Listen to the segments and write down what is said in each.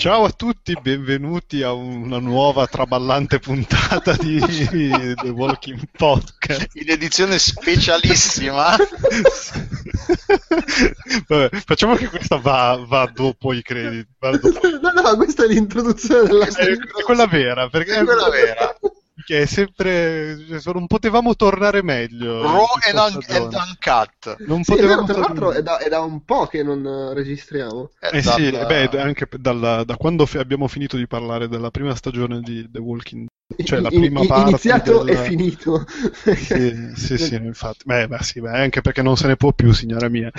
Ciao a tutti, benvenuti a una nuova traballante puntata di The Walking Podcast. In edizione specialissima. Vabbè, facciamo che questa va, va dopo i crediti. Dopo. No, no, questa è l'introduzione della serie. È quella vera, perché è quella vera che è sempre cioè, non potevamo tornare meglio raw and, un- and uncut non sì, potevamo vero, tra l'altro è da, è da, un po' che non registriamo. Eh, eh sì, beh, anche dalla, da quando f- abbiamo finito di parlare della prima stagione di The Walking cioè la prima parte iniziato del... e finito. Sì sì, sì infatti. Beh, beh, sì, beh, anche perché non se ne può più signora mia.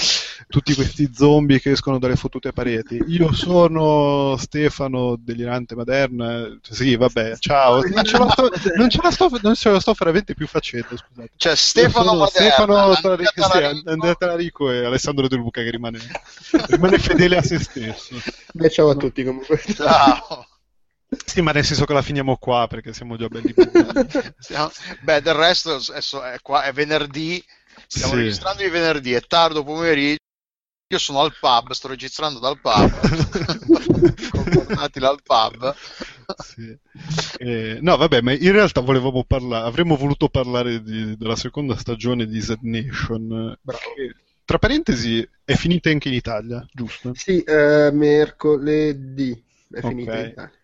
Tutti questi zombie che escono dalle fottute pareti. Io sono Stefano delirante Maderna sì vabbè ciao. non ce la sto, non ce la sto, non ce la sto veramente più facendo scusate. Cioè Stefano Maderna Stefano Talarico, sì, Andrea Talarico e Alessandro De Luca che rimane, rimane fedele a se stesso. Beh ciao a tutti comunque. Ciao sì, ma nel senso che la finiamo qua perché siamo già belli. Beh, del resto è, qua, è venerdì, stiamo sì. registrando il venerdì, è tardo pomeriggio. Io sono al pub, sto registrando dal pub, portatile al pub. Sì. Eh, no, vabbè, ma in realtà volevamo parlare, avremmo voluto parlare di, della seconda stagione di Z Nation. Che, tra parentesi, è finita anche in Italia, giusto? Sì, eh, mercoledì è okay. finita in Italia.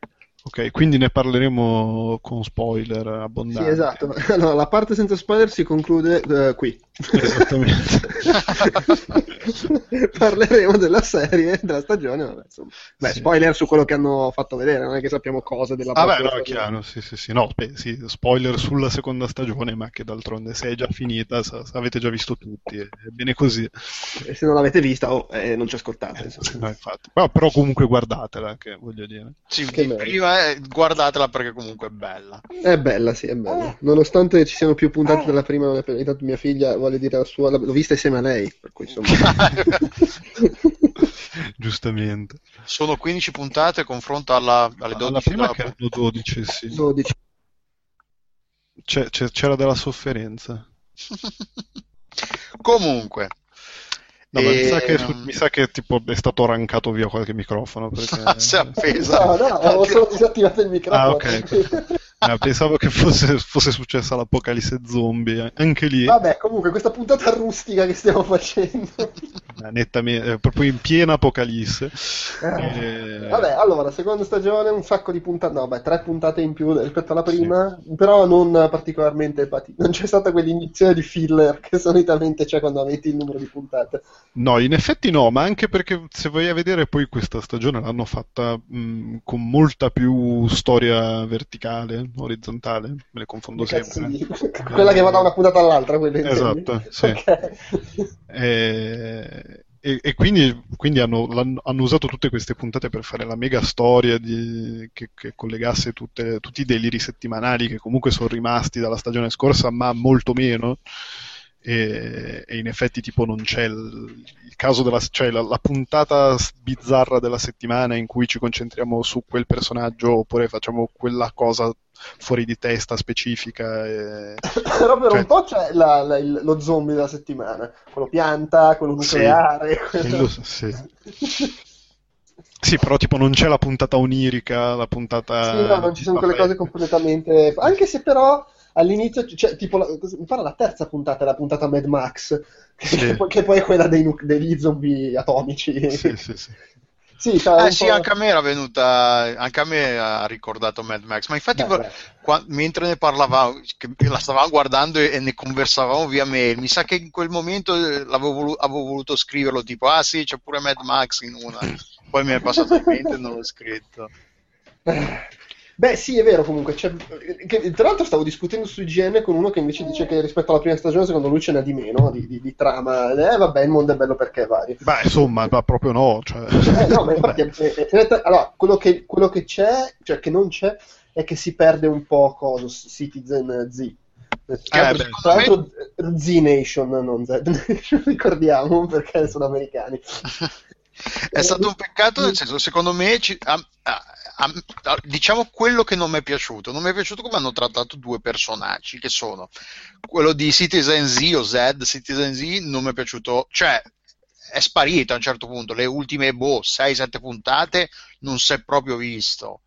Ok, quindi ne parleremo con spoiler abbondanti. Sì, esatto. No, la parte senza spoiler si conclude uh, qui. Esattamente. Parleremo della serie, della stagione. Vabbè, Beh, sì. spoiler su quello che hanno fatto vedere, non è che sappiamo cose della ah, beh, no, è chiaro, sì, sì, sì. No, beh, sì, spoiler sulla seconda stagione, ma che d'altronde se è già finita, sa, avete già visto tutti, è bene così. E se non l'avete vista, oh, eh, non ci ascoltate. Eh, no, infatti. Però, però, comunque guardatela, che voglio dire. Sì, prima eh, guardatela perché comunque è bella. È bella, sì, è bella. Nonostante ci siano più puntate della prima, intanto mia figlia vuole dire la sua, l'ho vista insieme a lei, per cui insomma... Giustamente. Sono 15 puntate confronto alla, alle 12. La prima che erano 12, sì. 12. C'è, c'era della sofferenza. Comunque, No, e... mi, sa che, ehm, mi sa che tipo, è stato arrancato via qualche microfono. Perché... si è appesa. No, no, avevo solo disattivato il microfono. Ah, ok. Eh, pensavo che fosse, fosse, successa l'apocalisse zombie, anche lì. Vabbè, comunque, questa puntata rustica che stiamo facendo. Eh, nettamente, proprio in piena apocalisse. Eh. E... Vabbè, allora, seconda stagione, un sacco di puntate, no, beh, tre puntate in più rispetto alla prima, sì. però non particolarmente pati- Non c'è stata quell'iniezione di filler che solitamente c'è quando metti il numero di puntate. No, in effetti no, ma anche perché se vai a vedere poi questa stagione l'hanno fatta mh, con molta più storia verticale orizzontale, me le confondo sempre. Di... Quella che va da una puntata all'altra, Esatto, sì. Okay. E, e, e, quindi, quindi hanno, hanno, usato tutte queste puntate per fare la mega storia di, che, che, collegasse tutte, tutti i deliri settimanali che comunque sono rimasti dalla stagione scorsa, ma molto meno. E, e, in effetti tipo non c'è il, il caso della cioè la, la, puntata bizzarra della settimana in cui ci concentriamo su quel personaggio oppure facciamo quella cosa fuori di testa specifica e... però per cioè... un po' c'è la, la, il, lo zombie della settimana quello pianta, quello nucleare sì, quello... sì. Sì, però tipo non c'è la puntata onirica, la puntata... Sì, no, non ci sono quelle cose completamente... Anche se però all'inizio, cioè, tipo, la, mi pare la terza puntata è la puntata Mad Max, sì. che, che, poi è quella dei, degli zombie atomici. Sì, sì, sì. Sì, eh, sì anche a me era venuta, anche a me ha ricordato Mad Max, ma infatti beh, qua, mentre ne parlavamo, la stavamo guardando e, e, ne conversavamo via mail, mi sa che in quel momento eh, volu- avevo voluto scriverlo tipo, ah sì, c'è pure Mad Max in una, poi mi è passato in mente e non l'ho scritto. Beh, sì, è vero comunque. Che, tra l'altro stavo discutendo su IGN con uno che invece dice che rispetto alla prima stagione, secondo lui ce n'è di meno di, di, di trama. Eh, vabbè, il mondo è bello perché è vario. Beh, insomma, ma proprio no. Cioè... Eh, no, ma infatti, è, è, allora, quello che, quello che, c'è, cioè che non c'è, è che si perde un po' cosa, Citizen Z. Eh, tra l'altro Z Nation, non Z Nation, ricordiamo perché sono americani. è stato un peccato, nel senso, secondo me, ci, a, a, a, diciamo quello che non mi è piaciuto. Non mi è piaciuto come hanno trattato due personaggi, che sono quello di Citizen Z o Z, Citizen Z, non mi è piaciuto, cioè è sparito a un certo punto. Le ultime boh, 6-7 puntate non si è proprio visto.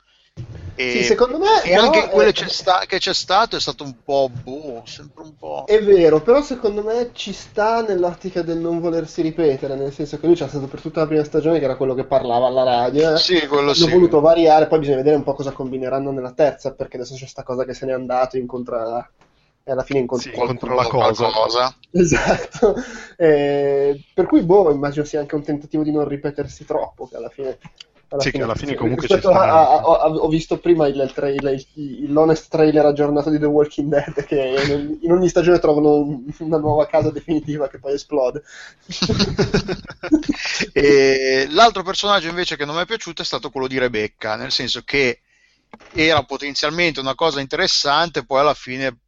E, sì, secondo me e anche quello è... c'è sta- che c'è stato è stato un po' boh, sempre un po'. È vero, però secondo me ci sta nell'ottica del non volersi ripetere, nel senso che lui c'è stato per tutta la prima stagione che era quello che parlava alla radio. Eh. Sì, quello L'ho sì. voluto variare, poi bisogna vedere un po' cosa combineranno nella terza, perché adesso c'è sta cosa che se n'è andato incontra e alla fine incontra, sì, incontra la cosa. cosa. Esatto. Eh, per cui, boh, immagino sia anche un tentativo di non ripetersi troppo, che alla fine alla sì, fine, che alla fine comunque ci sta. A, a, a, ho visto prima il, il, trailer, il, l'honest trailer aggiornato di The Walking Dead che in, in ogni stagione trovano una nuova casa definitiva che poi esplode. e l'altro personaggio invece che non mi è piaciuto è stato quello di Rebecca, nel senso che era potenzialmente una cosa interessante, poi alla fine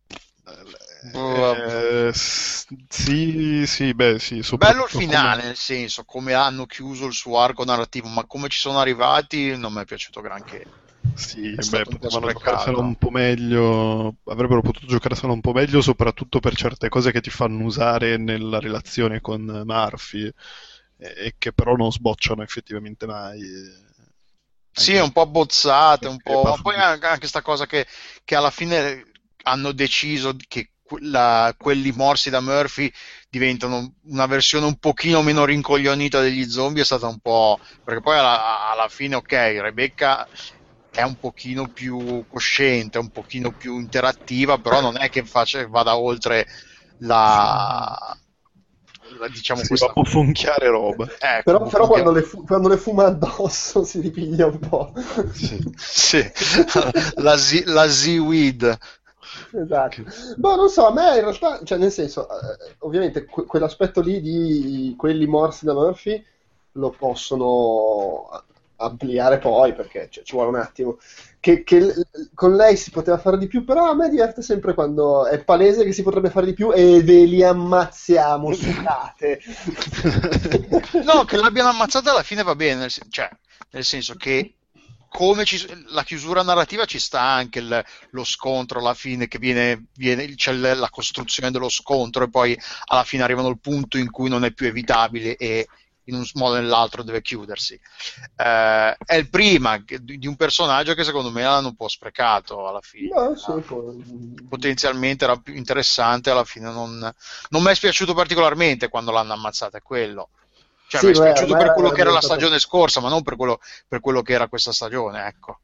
eh, sì, sì, beh, sì. Bello il finale, come... nel senso, come hanno chiuso il suo arco narrativo, ma come ci sono arrivati non mi è piaciuto granché. Sì, beh, potevano giocarsela un po' meglio, avrebbero potuto giocarsela un po' meglio, soprattutto per certe cose che ti fanno usare nella relazione con Murphy e che però non sbocciano effettivamente mai. Sì, è un po' abbozzate, un po'. Ma poi anche questa cosa che, che alla fine hanno deciso che la, quelli morsi da Murphy diventano una versione un pochino meno rincoglionita degli zombie è stata un po' perché poi alla, alla fine ok Rebecca è un pochino più cosciente un pochino più interattiva però non è che face, vada oltre la, diciamo sì, questa... può funchiare roba. Eh, però, però quando, le fu- quando, le fuma addosso si ripiglia un po'. Sì, sì. la, Z- la Z-Weed esatto. Boh, non so, a me in realtà, cioè nel senso, eh, ovviamente que- quell'aspetto lì di quelli morsi da Murphy lo possono ampliare poi perché cioè, ci vuole un attimo. Che, che l- con lei si poteva fare di più, però a me diverte sempre quando è palese che si potrebbe fare di più e ve li ammazziamo, sucate. no, che l'abbiano ammazzata alla fine va bene, nel, sen- cioè, nel senso che come ci, la chiusura narrativa ci sta anche il, lo scontro alla fine che viene, viene c'è la costruzione dello scontro e poi alla fine arrivano al punto in cui non è più evitabile e in un modo o nell'altro deve chiudersi. Eh, è il prima di un personaggio che secondo me l'hanno un po' sprecato alla fine. No, sì, Potenzialmente era più interessante, alla fine non, non mi è spiaciuto particolarmente quando l'hanno ammazzata, è quello. Cioè, sì, mi è spiaciuto per quello che era la stagione scorsa, ma non per quello, per quello che era questa stagione, ecco.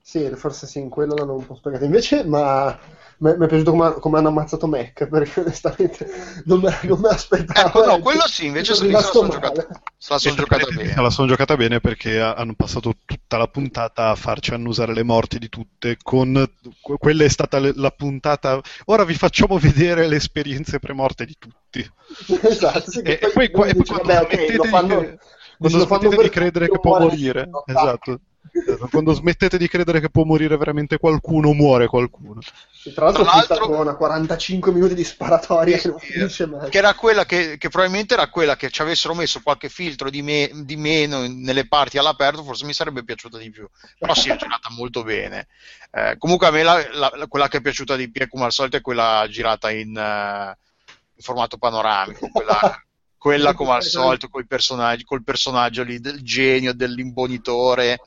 Sì, forse sì, in quello l'hanno un po' spiegato. Invece, ma mi è piaciuto come, come, hanno ammazzato Mac perché onestamente non me, non me l'aspettavo ecco, no, quello sì invece sono giocata, se la sono giocata bene. la sono giocata bene perché hanno passato tutta la puntata a farci annusare le morti di tutte con quella è stata la puntata. Ora vi facciamo vedere le esperienze premorte di tutti. Esatto sì, e, poi, poi, dice, quando vabbè, okay, lo fanno, di, quando smettete di credere che può morire esatto quando smettete di credere che può morire veramente qualcuno, muore qualcuno. E tra l'altro, tra l'altro con 45 minuti di sparatoria che non finisce mai. Che era quella che, che, probabilmente era quella che ci avessero messo qualche filtro di, me, di meno nelle parti all'aperto, forse mi sarebbe piaciuta di più. Però si è girata molto bene. Eh, comunque a me la, la, quella che è piaciuta di più, come al solito, è quella girata in, uh, in formato panoramico. Quella, quella come al solito col personaggio, col personaggio lì del genio, dell'imbonitore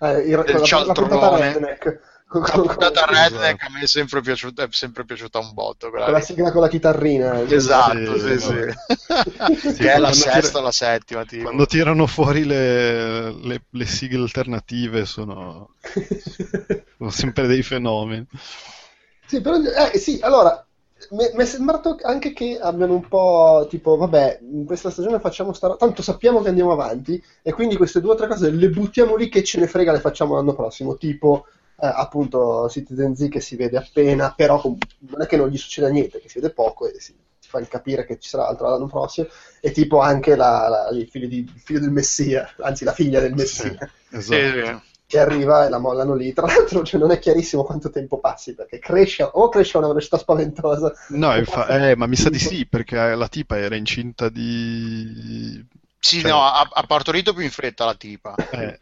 eh, il, del cialtrone. La puntata redneck a me è sempre piaciuta, è sempre piaciuta un botto. Quella, quella sigla con la chitarrina. Eh. Esatto, sì, sì. sì. che è la sesta o la settima. Tipo. Quando tirano fuori le, le, le sigle alternative sono, sono sempre dei fenomeni. Sì, però, eh, sì, allora, mi è sembrato anche che abbiano un po' tipo, vabbè, in questa stagione facciamo sta tanto sappiamo che andiamo avanti e quindi queste due o tre cose le buttiamo lì che ce ne frega, le facciamo l'anno prossimo, tipo eh, appunto Citizen Z che si vede appena, però non è che non gli succeda niente, che si vede poco e si, si fa capire che ci sarà altro l'anno prossimo, e tipo anche la, la, il, figlio di, il, figlio del Messia, anzi la figlia del Messia. Sì, esatto che arriva e la mollano lì. Tra l'altro cioè, non è chiarissimo quanto tempo passi, perché cresce o cresce a una velocità spaventosa. No, infa- eh, ma mi sa di sì, perché la tipa era incinta di... Sì, cioè... no, ha, ha, partorito più in fretta la tipa. Eh.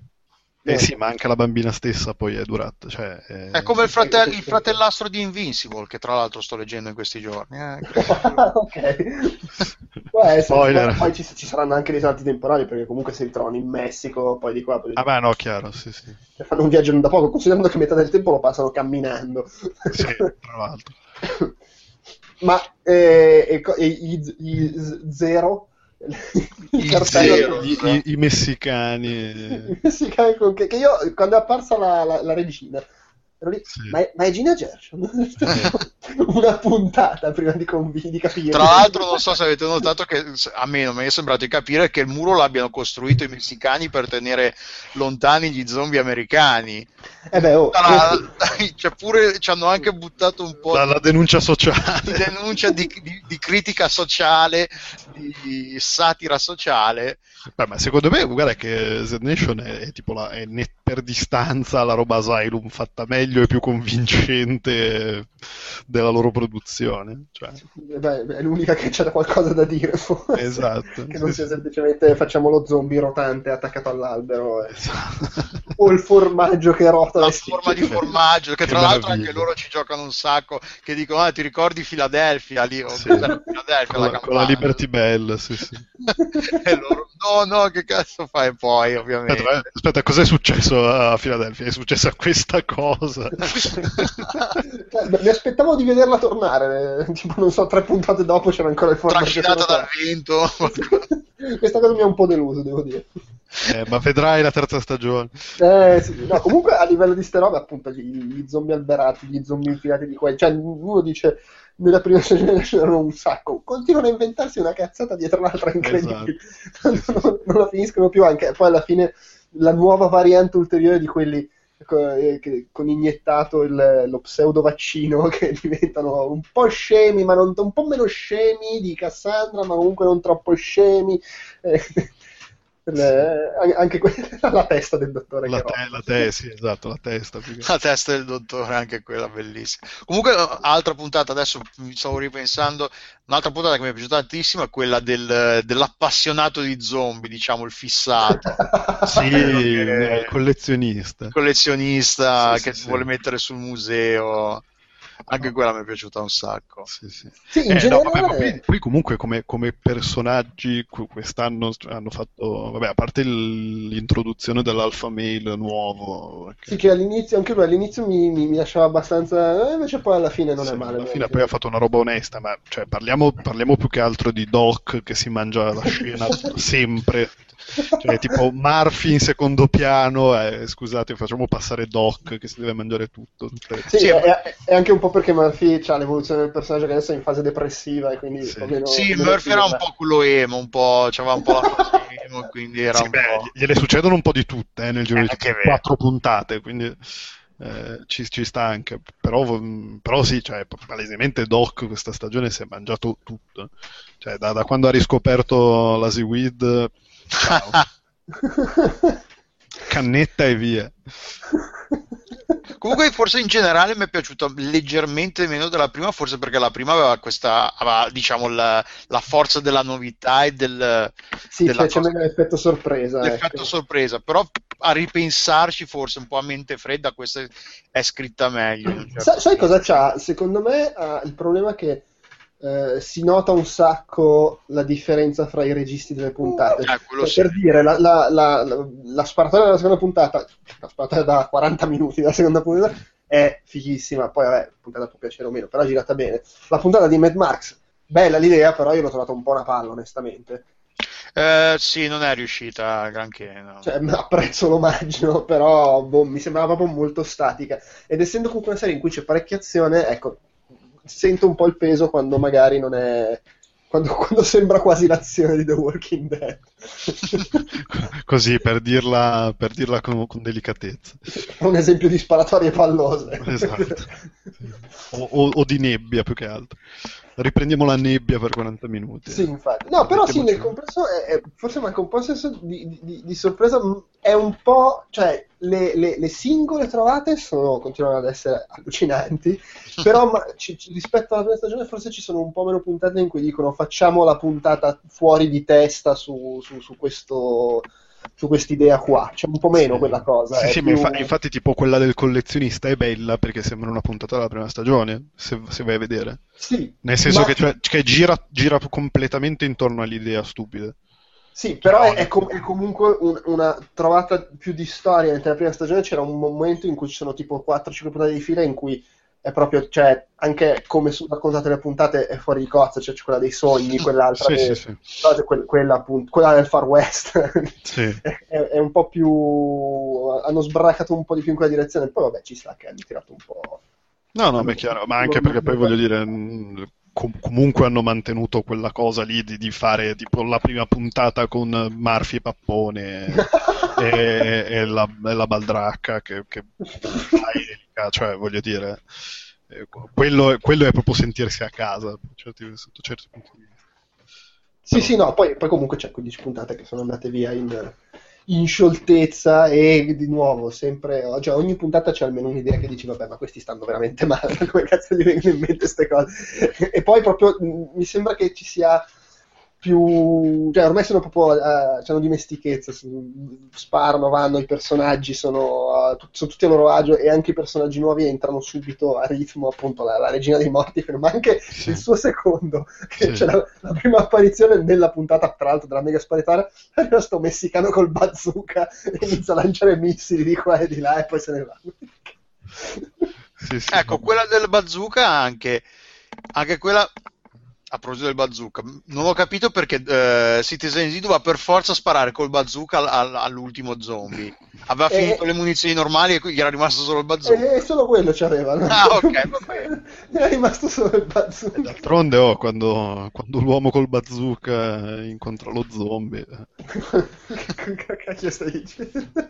Eh sì, ma anche la bambina stessa poi è durata. Cioè, è... è... come il, frate- il, fratellastro di Invincible, che tra l'altro sto leggendo in questi giorni. Eh. ok. Spoiler. Poi ci, ci, saranno anche dei salti temporali, perché comunque si ritrovano in Messico, poi di qua. Poi di... Ah, beh, no, chiaro, sì, sì. Cioè, fanno un viaggio non da poco, considerando che metà del tempo lo passano camminando. Sì, tra l'altro. ma eh, i, i, zero i, zero, i, i, i, messicani. I messicani con che, che io quando è apparsa la, la, la regina sì. Ma, è, ma, è, Gina Gershon? Una puntata prima di, conv- di, capire. Tra l'altro non so se avete notato che a me non mi è sembrato di capire che il muro l'abbiano costruito i messicani per tenere lontani gli zombie americani. Eh beh, oh. la, cioè pure ci hanno anche buttato un po' la, la denuncia sociale. di denuncia di, di, di critica sociale di satira sociale. Beh, ma secondo me guarda che Z Nation è, è tipo la, è net per distanza la roba Asylum fatta meglio e più convincente della loro produzione. Cioè. Beh, è l'unica che c'è qualcosa da dire, forse. Esatto. che non sia semplicemente facciamo lo zombie rotante attaccato all'albero. Esatto. o il formaggio che rotola. La forma di formaggio, che, che tra l'altro anche loro ci giocano un sacco, che dicono, ah, ti ricordi Filadelfia lì? O sì. Filadelfia, con, la, con la Liberty Bell, sì, sì. e loro, no, no, che cazzo fai poi, ovviamente. Aspetta, eh, aspetta cos'è successo a Filadelfia? È successa questa cosa. Mi aspettavo di vederla tornare, tipo, non so, tre puntate dopo c'era ancora il formaggio. Trascinata dal vento. questa cosa mi ha un po' deluso, devo dire. Eh, ma vedrai la terza stagione. Eh, sì, no, comunque a livello di ste robe, appunto, gli, gli zombie alberati, gli zombie infilati di qua, cioè uno dice nella prima stagione c'erano un sacco, continuano a inventarsi una cazzata dietro l'altra incredibile, esatto. non, non, la finiscono più anche, poi alla fine la nuova variante ulteriore di quelli eh, con iniettato il, lo pseudo vaccino che diventano un po' scemi, ma non, un po' meno scemi di Cassandra, ma comunque non troppo scemi. Eh, le, anche quella, la testa del dottore la, te, la te, sì, esatto, la testa la testa del dottore anche quella bellissima. Comunque altra puntata adesso mi stavo ripensando un'altra puntata che mi è piaciuta tantissimo è quella del, dell'appassionato di zombie diciamo il fissato. Sì, il collezionista il collezionista. sì, che sì, vuole mettere sul museo anche quella mi è piaciuta un sacco. Sì, sì. sì in eh, generale... no, vabbè, poi, poi, comunque come, come, personaggi quest'anno hanno fatto, vabbè, a parte l'introduzione dell'alfa mail nuovo. Perché... Sì, che all'inizio, anche lui all'inizio mi, mi, mi lasciava abbastanza, eh, invece poi alla fine non sì, è male. Alla fine poi ha fatto una roba onesta, ma cioè, parliamo, parliamo più che altro di Doc che si mangia la scena sempre cioè, tipo Murphy in secondo piano, eh, scusate, facciamo passare Doc che si deve mangiare tutto. Sì, sì è, è, anche un po' perché Murphy ha l'evoluzione del personaggio che adesso è in fase depressiva e quindi... Sì, meno, sì meno Murphy era un po' quello emo, un po', c'aveva un po' la fase emo, quindi era sì, un beh, po'... Gliele succedono un po' di tutte eh, nel giro di quattro puntate, quindi... Eh, ci, ci, sta anche, però, però sì, cioè, palesemente Doc questa stagione si è mangiato tutto. Cioè, da, da quando ha riscoperto la Seaweed Cannetta e via. Comunque, forse in generale mi è piaciuta leggermente meno della prima, forse perché la prima aveva questa, aveva, diciamo, la, la, forza della novità e del. Sì, della c'è cosa... l'effetto sorpresa. L'effetto ecco. sorpresa, però a ripensarci, forse un po' a mente fredda, questa è scritta meglio. Certo Sa- sai cosa c'ha? Secondo me uh, il problema è che eh, si nota un sacco la differenza fra i registi delle puntate. Per, sì. per dire, la, la, la, la sparatoria della seconda puntata, la sparatoria da 40 minuti della seconda puntata, è fighissima. Poi, vabbè, la puntata può piacere o meno, però è girata bene. La puntata di Mad Max, bella l'idea, però io l'ho trovata un po' una palla, onestamente. Eh, sì, non è riuscita granché. No. Cioè, apprezzo l'omaggio, però boh, mi sembrava proprio molto statica. Ed essendo comunque una serie in cui c'è parecchia azione, ecco, sento un po' il peso quando magari non è. Quando, quando sembra quasi l'azione di The Walking Dead. Così per dirla, per dirla con, con, delicatezza. Un esempio di sparatorie pallose. Esatto. O, o, o di nebbia più che altro riprendiamo la nebbia per 40 minuti. Sì, infatti. No, però sì, nel complesso è, è, forse manca un po' il senso di, di, di, sorpresa. È un po'. cioè, le, le, le, singole trovate sono, continuano ad essere allucinanti. però ma, ci, ci, rispetto alla prima stagione, forse ci sono un po' meno puntate in cui dicono facciamo la puntata fuori di testa su, su, su questo su quest'idea qua. C'è un po' meno sì. quella cosa. Sì, sì, più... ma infa- infatti, tipo quella del collezionista è bella perché sembra una puntata della prima stagione, se, se vai a vedere. Sì, Nel senso ma... che, cioè, che gira, gira, completamente intorno all'idea stupida. Sì, però è, è, com- è comunque un, una trovata più di storia. Nella prima stagione c'era un momento in cui ci sono tipo 4-5 puntate di fila in cui è proprio, cioè, anche come sono raccontate le puntate è fuori di cozza, cioè c'è quella dei sogni, quell'altra, sì, dei, sì, sì. Cose, quella, appunto, quella del Far West, sì. è, è, un po' più, hanno sbracato un po' di più in quella direzione, poi vabbè ci sta che hanno tirato un po'... No, no, ma è chiaro, ma anche perché poi voglio dire, com- comunque hanno mantenuto quella cosa lì di, di, fare tipo la prima puntata con Murphy e Pappone e, e, la, e, la, baldracca che, che cioè voglio dire quello, quello, è proprio sentirsi a casa certi, sotto certi punti di vista. Sì Però... sì no poi, poi, comunque c'è 15 puntate che sono andate via in scioltezza e di nuovo sempre cioè ogni puntata c'è almeno un'idea che dici vabbè ma questi stanno veramente male come cazzo gli vengono in mente queste cose? E poi proprio mi sembra che ci sia più cioè ormai sono proprio uh, hanno dimestichezza sparano vanno i personaggi sono, uh, t- sono, tutti a loro agio e anche i personaggi nuovi entrano subito a ritmo appunto la, la regina dei morti ma anche sì. il suo secondo che sì. c'è la, la, prima apparizione nella puntata tra l'altro della mega sparetara arriva sto messicano col bazooka e inizia a lanciare missili di qua e di là e poi se ne va sì, ecco quella del bazooka anche anche quella a proposito del bazooka, non ho capito perché uh, Citizen Z doveva per forza sparare col bazooka all- all- all'ultimo zombie. Aveva eh, finito le munizioni normali e gli era rimasto solo il bazooka. E eh, solo quello c'aveva. No? Ah, ok, va bene. era rimasto solo il bazooka. D'altronde, oh, quando, quando l'uomo col bazooka incontra lo zombie. che cacchio stai dicendo?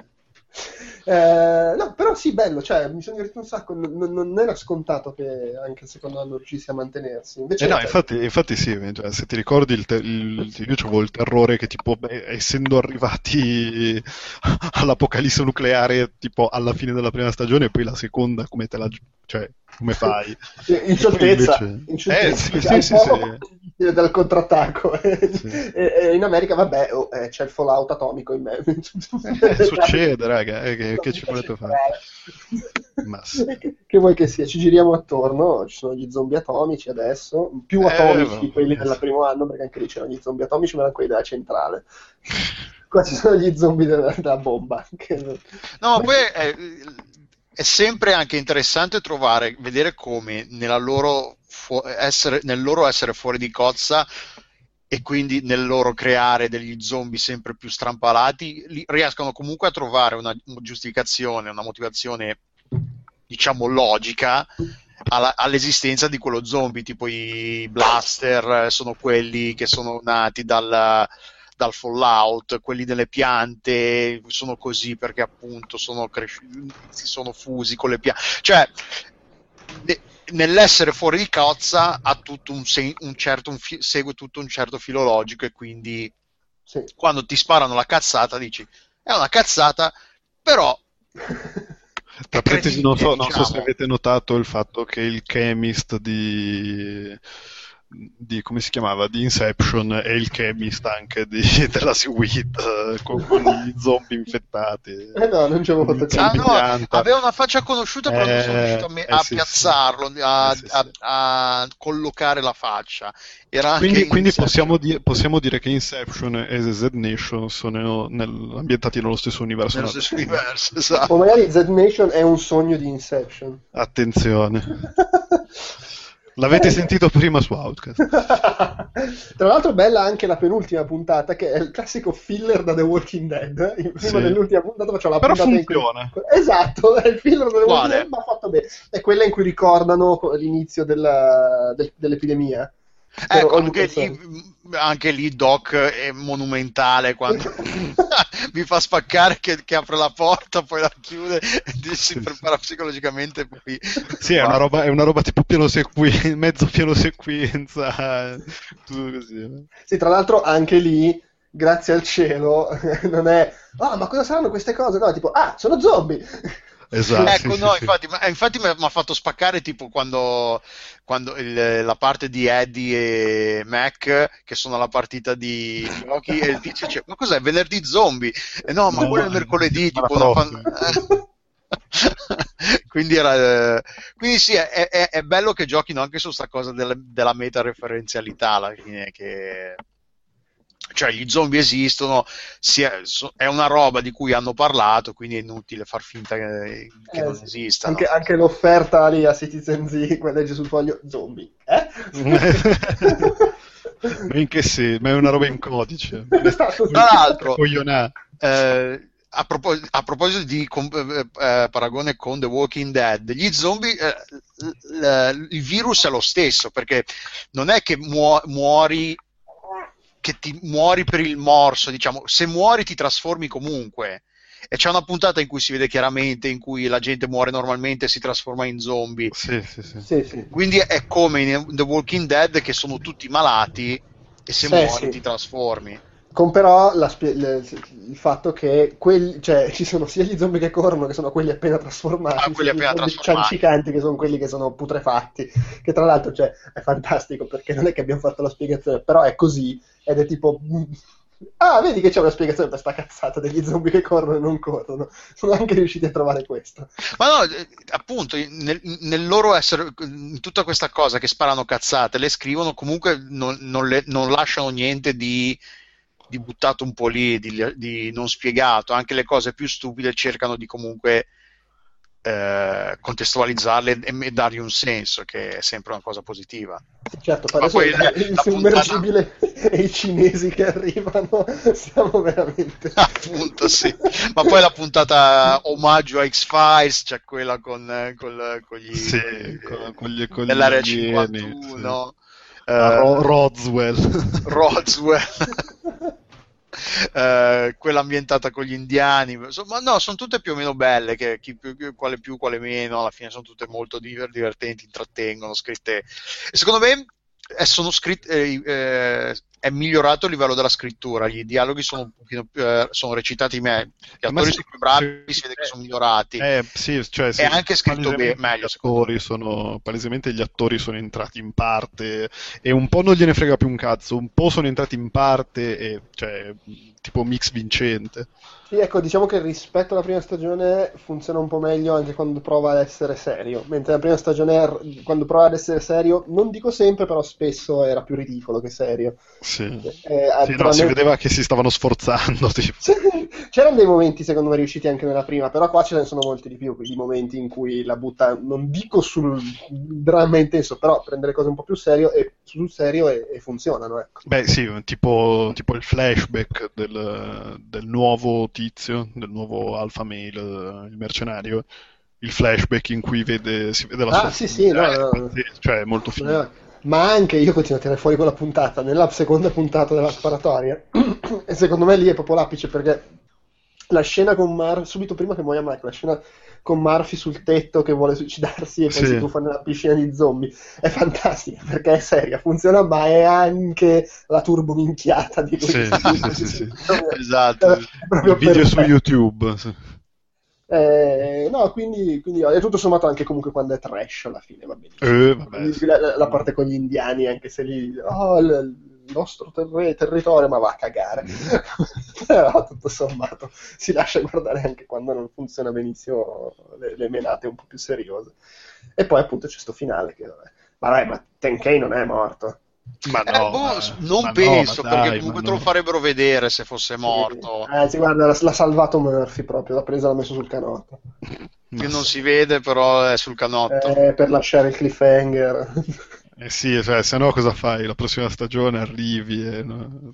Eh, no, però sì, bello, cioè, mi sono divertito un sacco, non, non era scontato che anche il secondo anno riuscisse a mantenersi. Invece, eh no, infatti, infatti sì, cioè, se ti ricordi, il te- il, io avevo il terrore che tipo, beh, essendo arrivati all'apocalisse nucleare tipo alla fine della prima stagione e poi la seconda, come te la... cioè, come fai? In scioltezza, invece... Eh, sì, sì, sì, sì. dal contrattacco. Sì. E, e in America, vabbè, oh, eh, c'è il fallout atomico in me. Eh, succede, raga, eh, che, che ci volete fare? Ma sì. Che vuoi che sia? Ci giriamo attorno, ci sono gli zombie atomici adesso, più atomici eh, di quelli del primo anno, perché anche lì c'erano gli zombie atomici, ma erano quelli della centrale. Qua ci sono gli zombie della, della bomba. No, poi è, è, sempre anche interessante trovare, vedere come nella loro fu- essere, nel loro essere fuori di cozza e quindi nel loro creare degli zombie sempre più strampalati riescono comunque a trovare una, giustificazione, una motivazione diciamo logica alla, all'esistenza di quello zombie, tipo i blaster sono quelli che sono nati dal, dal fallout, quelli delle piante sono così perché appunto sono cresciuti, si sono fusi con le piante, cioè nell'essere fuori di cozza ha tutto un, se- un certo, un fi- segue tutto un certo filologico e quindi sì. quando ti sparano la cazzata dici è una cazzata però tra parentesi non, so, non so se diciamo. avete notato il fatto che il chemist di di come si chiamava di Inception e il chemist anche di, della Seaweed eh, con, con, gli zombie infettati. Eh no non ci avevo fatto ah, no, aveva una faccia conosciuta però eh, non sono riuscito a, me- eh, a sì, piazzarlo sì. A, sì, a, a, collocare la faccia. Quindi, quindi possiamo, di- possiamo, dire che Inception e Z Nation sono nel, ambientati nello stesso universo. Nello stesso universo esatto. o magari Z Nation è un sogno di Inception. Attenzione L'avete sentito prima su Outcast. Tra l'altro, bella anche la penultima puntata, che è il classico filler da The Walking Dead. Prima sì. dell'ultima puntata faccio la Però puntata funziona. cui... Esatto, è il filler da The Walking Dead, ma fatto bene. È quella in cui ricordano l'inizio della, del, dell'epidemia. Ecco, anche lì, anche lì, Doc è monumentale quando mi fa spaccare che, che, apre la porta, poi la chiude e si prepara psicologicamente. Poi... Sì, è una, roba, è una, roba, tipo pieno sequen- mezzo pieno sequenza. Così. Sì, tra l'altro anche lì, grazie al cielo, non è... Ah, oh, ma cosa saranno queste cose? No, tipo, ah, sono zombie! Esatto. ecco, no, infatti, sì. infatti mi ha fatto spaccare tipo quando, quando il, la parte di Eddie e Mac che sono alla partita di giochi e il tizio dice ma cos'è venerdì zombie? E no, ma no, quello è mercoledì, tipo una fan... quindi, era, quindi sì, è, è, è, bello che giochino anche su questa cosa del, della meta-referenzialità alla fine che cioè gli zombie esistono, è, è, una roba di cui hanno parlato, quindi è inutile far finta che, che eh, non esista. Anche, anche, l'offerta lì a Citizen Z, quella legge sul foglio, zombie, eh? in che sì, ma è una roba in codice. Tra l'altro, eh, a, propos- a, proposito di com- eh, eh, paragone con The Walking Dead, gli zombie, eh, l- l- il virus è lo stesso, perché non è che mu- muori che ti muori per il morso, diciamo, se muori ti trasformi comunque. E c'è una puntata in cui si vede chiaramente in cui la gente muore normalmente e si trasforma in zombie. Sì, sì, sì. sì, sì. Quindi è come in The Walking Dead che sono tutti malati e se muori ti trasformi. Con però spie- le, il fatto che quelli, cioè, ci sono sia gli zombie che corrono, che sono quelli appena trasformati, ah, quelli appena trasformati. ciancicanti, che sono quelli che sono putrefatti. Che tra l'altro cioè, è fantastico perché non è che abbiamo fatto la spiegazione, però è così ed è tipo. Ah, vedi che c'è una spiegazione per sta cazzata degli zombie che corrono e non corrono. Sono anche riusciti a trovare questo. Ma no, eh, appunto, nel, nel loro essere in tutta questa cosa che sparano cazzate, le scrivono comunque non, non, le, non lasciano niente di di buttato un po' lì, di, di, non spiegato, anche le cose più stupide cercano di comunque eh, contestualizzarle e, e, dargli un senso, che è sempre una cosa positiva. Certo, adesso poi, il, il sommergibile puntata... e i cinesi che arrivano, siamo veramente... Appunto, sì. Ma poi la puntata omaggio a X-Files, cioè quella con, con, con gli... Sì, con, con gli, con nell'area 51... Sì. Uh, Roswell. Roswell. Uh, quella ambientata con gli indiani, insomma, no, sono tutte più o meno belle, che, chi più, quale più, quale meno, alla fine sono tutte molto divertenti, intrattengono, scritte. Secondo me eh, sono scritte, eh, eh, è migliorato il livello della scrittura, gli dialoghi sono un pochino più, eh, sono recitati meglio, gli attori sono più bravi, si vede che sono migliorati. Eh, sì, cioè, è anche scritto be- meglio. Gli attori sono, palesemente gli attori sono entrati in parte e un po' non gliene frega più un cazzo, un po' sono entrati in parte e cioè tipo mix vincente. Sì, ecco, diciamo che rispetto alla prima stagione funziona un po' meglio anche quando prova ad essere serio, mentre la prima stagione quando prova ad essere serio, non dico sempre, però spesso era più ridicolo che serio. Sì, eh, sì no, si vedeva che si stavano sforzando. Tipo. C'erano dei momenti secondo me riusciti anche nella prima, però qua ce ne sono molti di più, quindi momenti in cui la butta, non dico sul dramma intenso, però prendere cose un po' più serio e, sul serio e, e funzionano. Ecco. Beh sì, tipo, tipo il flashback del, del nuovo tizio, del nuovo alfa male, il mercenario, il flashback in cui vede, si vede la ah, sua... sì, sì, no, no, Cioè, è molto figo. Eh, ma anche io continuo a tirare fuori quella puntata, nella seconda puntata della sparatoria, e secondo me lì è proprio l'apice perché la scena con Murphy, subito prima che muoia Mike, la scena con Murphy sul tetto che vuole suicidarsi e poi sì. si tuffa nella piscina di zombie è fantastica perché è seria, funziona ma è anche la turbo minchiata di lui. Sì, sì, sì, sì, esatto. Il video su YouTube. Eh, no, quindi, quindi è tutto sommato anche comunque quando è trash alla fine va benissimo. Eh, la, la, parte con gli indiani, anche se lì oh, il, nostro ter- territorio, ma va a cagare. Però tutto sommato si lascia guardare anche quando non funziona benissimo le, le menate un po' più seriose. E poi appunto c'è sto finale che vabbè. Ma Tenkei non è morto. Ma eh, no, eh, boh, non ma penso, no, perché dai, comunque te lo farebbero vedere se fosse morto. Sì. Eh, sì, guarda, l'ha, salvato Murphy proprio, l'ha preso e l'ha messo sul canotto. Che non si vede, però è sul canotto. Eh, per lasciare il cliffhanger. Eh sì, cioè, se no cosa fai? La prossima stagione arrivi e no,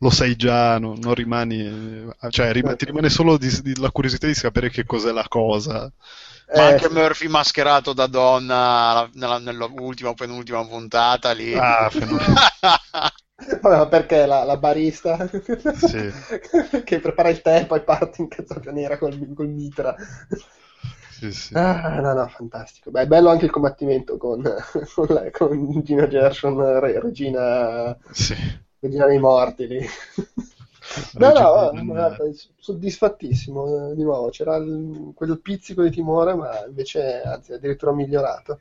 lo sai già, no, non rimani... Cioè, rim- ti rimane solo di, di, la curiosità di sapere che cos'è la cosa. Ma anche sì. Murphy mascherato da donna nella, nell'ultima o penultima puntata lì. Ah, Vabbè, perché la, la barista sì. che prepara il tè e poi parte in cazzapianiera col, col mitra. Sì, sì. Ah, no, no, fantastico. Beh, è bello anche il combattimento con, con, la, con Gina Gershon, re, regina, sì. regina dei morti lì. No, no, soddisfattissimo eh, di nuovo. C'era il, quel pizzico di timore, ma invece, anzi, addirittura migliorato.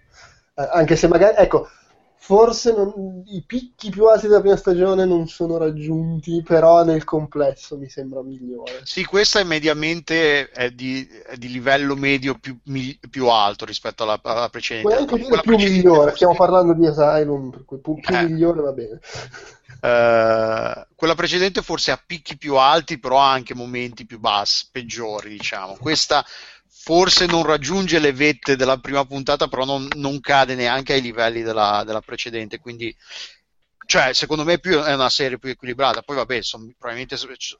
Eh, anche se magari, ecco, forse non, i picchi più alti della prima stagione non sono raggiunti, però nel complesso mi sembra migliore. Sì, questa è mediamente è di, è di livello medio più, mi, più, alto rispetto alla, alla precedente. Puoi anche dire più migliore, stiamo parlando di Asylum, per cui più, più eh. migliore va bene. Uh, quella precedente forse ha picchi più alti, però ha anche momenti più bassi, peggiori, diciamo. Questa forse non raggiunge le vette della prima puntata, però non, non cade neanche ai livelli della, della, precedente. Quindi, cioè, secondo me è, più, è, una serie più equilibrata. Poi, vabbè, son, probabilmente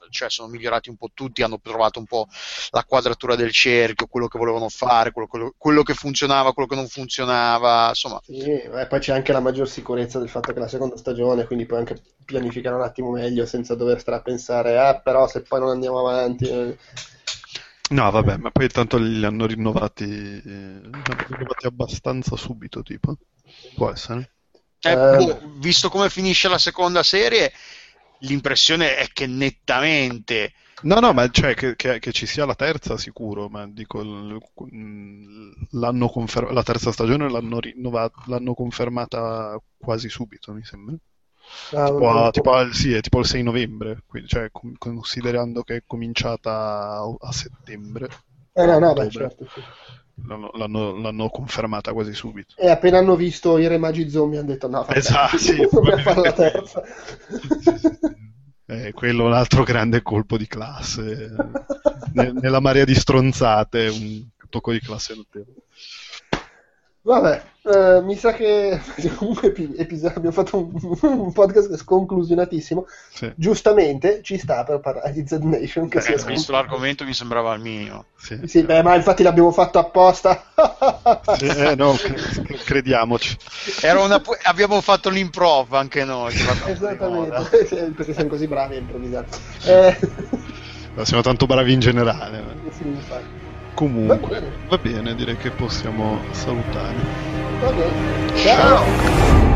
cioè, sono migliorati un po' tutti, hanno trovato un po' la quadratura del cerchio, quello che volevano fare, quello, quello, quello che funzionava, quello che non funzionava. Insomma, sì, e poi c'è anche la maggior sicurezza del fatto che è la seconda stagione, quindi puoi anche pianificare un attimo meglio senza dover stare a pensare, ah, però se poi non andiamo avanti. Eh No, vabbè, ma poi tanto li hanno rinnovati, eh, hanno rinnovati abbastanza subito, tipo. Può essere. Eh, boh, visto come finisce la seconda serie, l'impressione è che nettamente... No, no, ma cioè che, che, che ci sia la terza sicuro, ma dico, l'hanno confer- la terza stagione l'hanno, rinnovata, l'hanno confermata quasi subito, mi sembra. Ah, tipo, a, tipo, al, sì, è tipo il 6 novembre, quindi, cioè, considerando che è cominciata a, a settembre. Eh no, no, beh, certo, sì. L'hanno, l'hanno, l'hanno, confermata quasi subito. E appena hanno visto i re magi zombie hanno detto no, esatto, sì, per fare la terza. Eh, quello è un altro grande colpo di classe. Nella marea di stronzate, un tocco di classe notevole. Vabbè, eh, mi sa che comunque episodio, abbiamo fatto un, un, podcast sconclusionatissimo. Sì. Giustamente ci sta per parlare di Z Nation. Che eh, visto l'argomento mi sembrava il minimo. Sì, sì beh, ma infatti l'abbiamo fatto apposta. sì, eh, no, crediamoci. Una, abbiamo fatto l'improv anche noi. Esattamente, perché siamo così bravi a improvvisare. Eh. Siamo tanto bravi in generale. Sì, infatti. Comunque, va bene. va bene, direi che possiamo salutare. Ciao. ciao.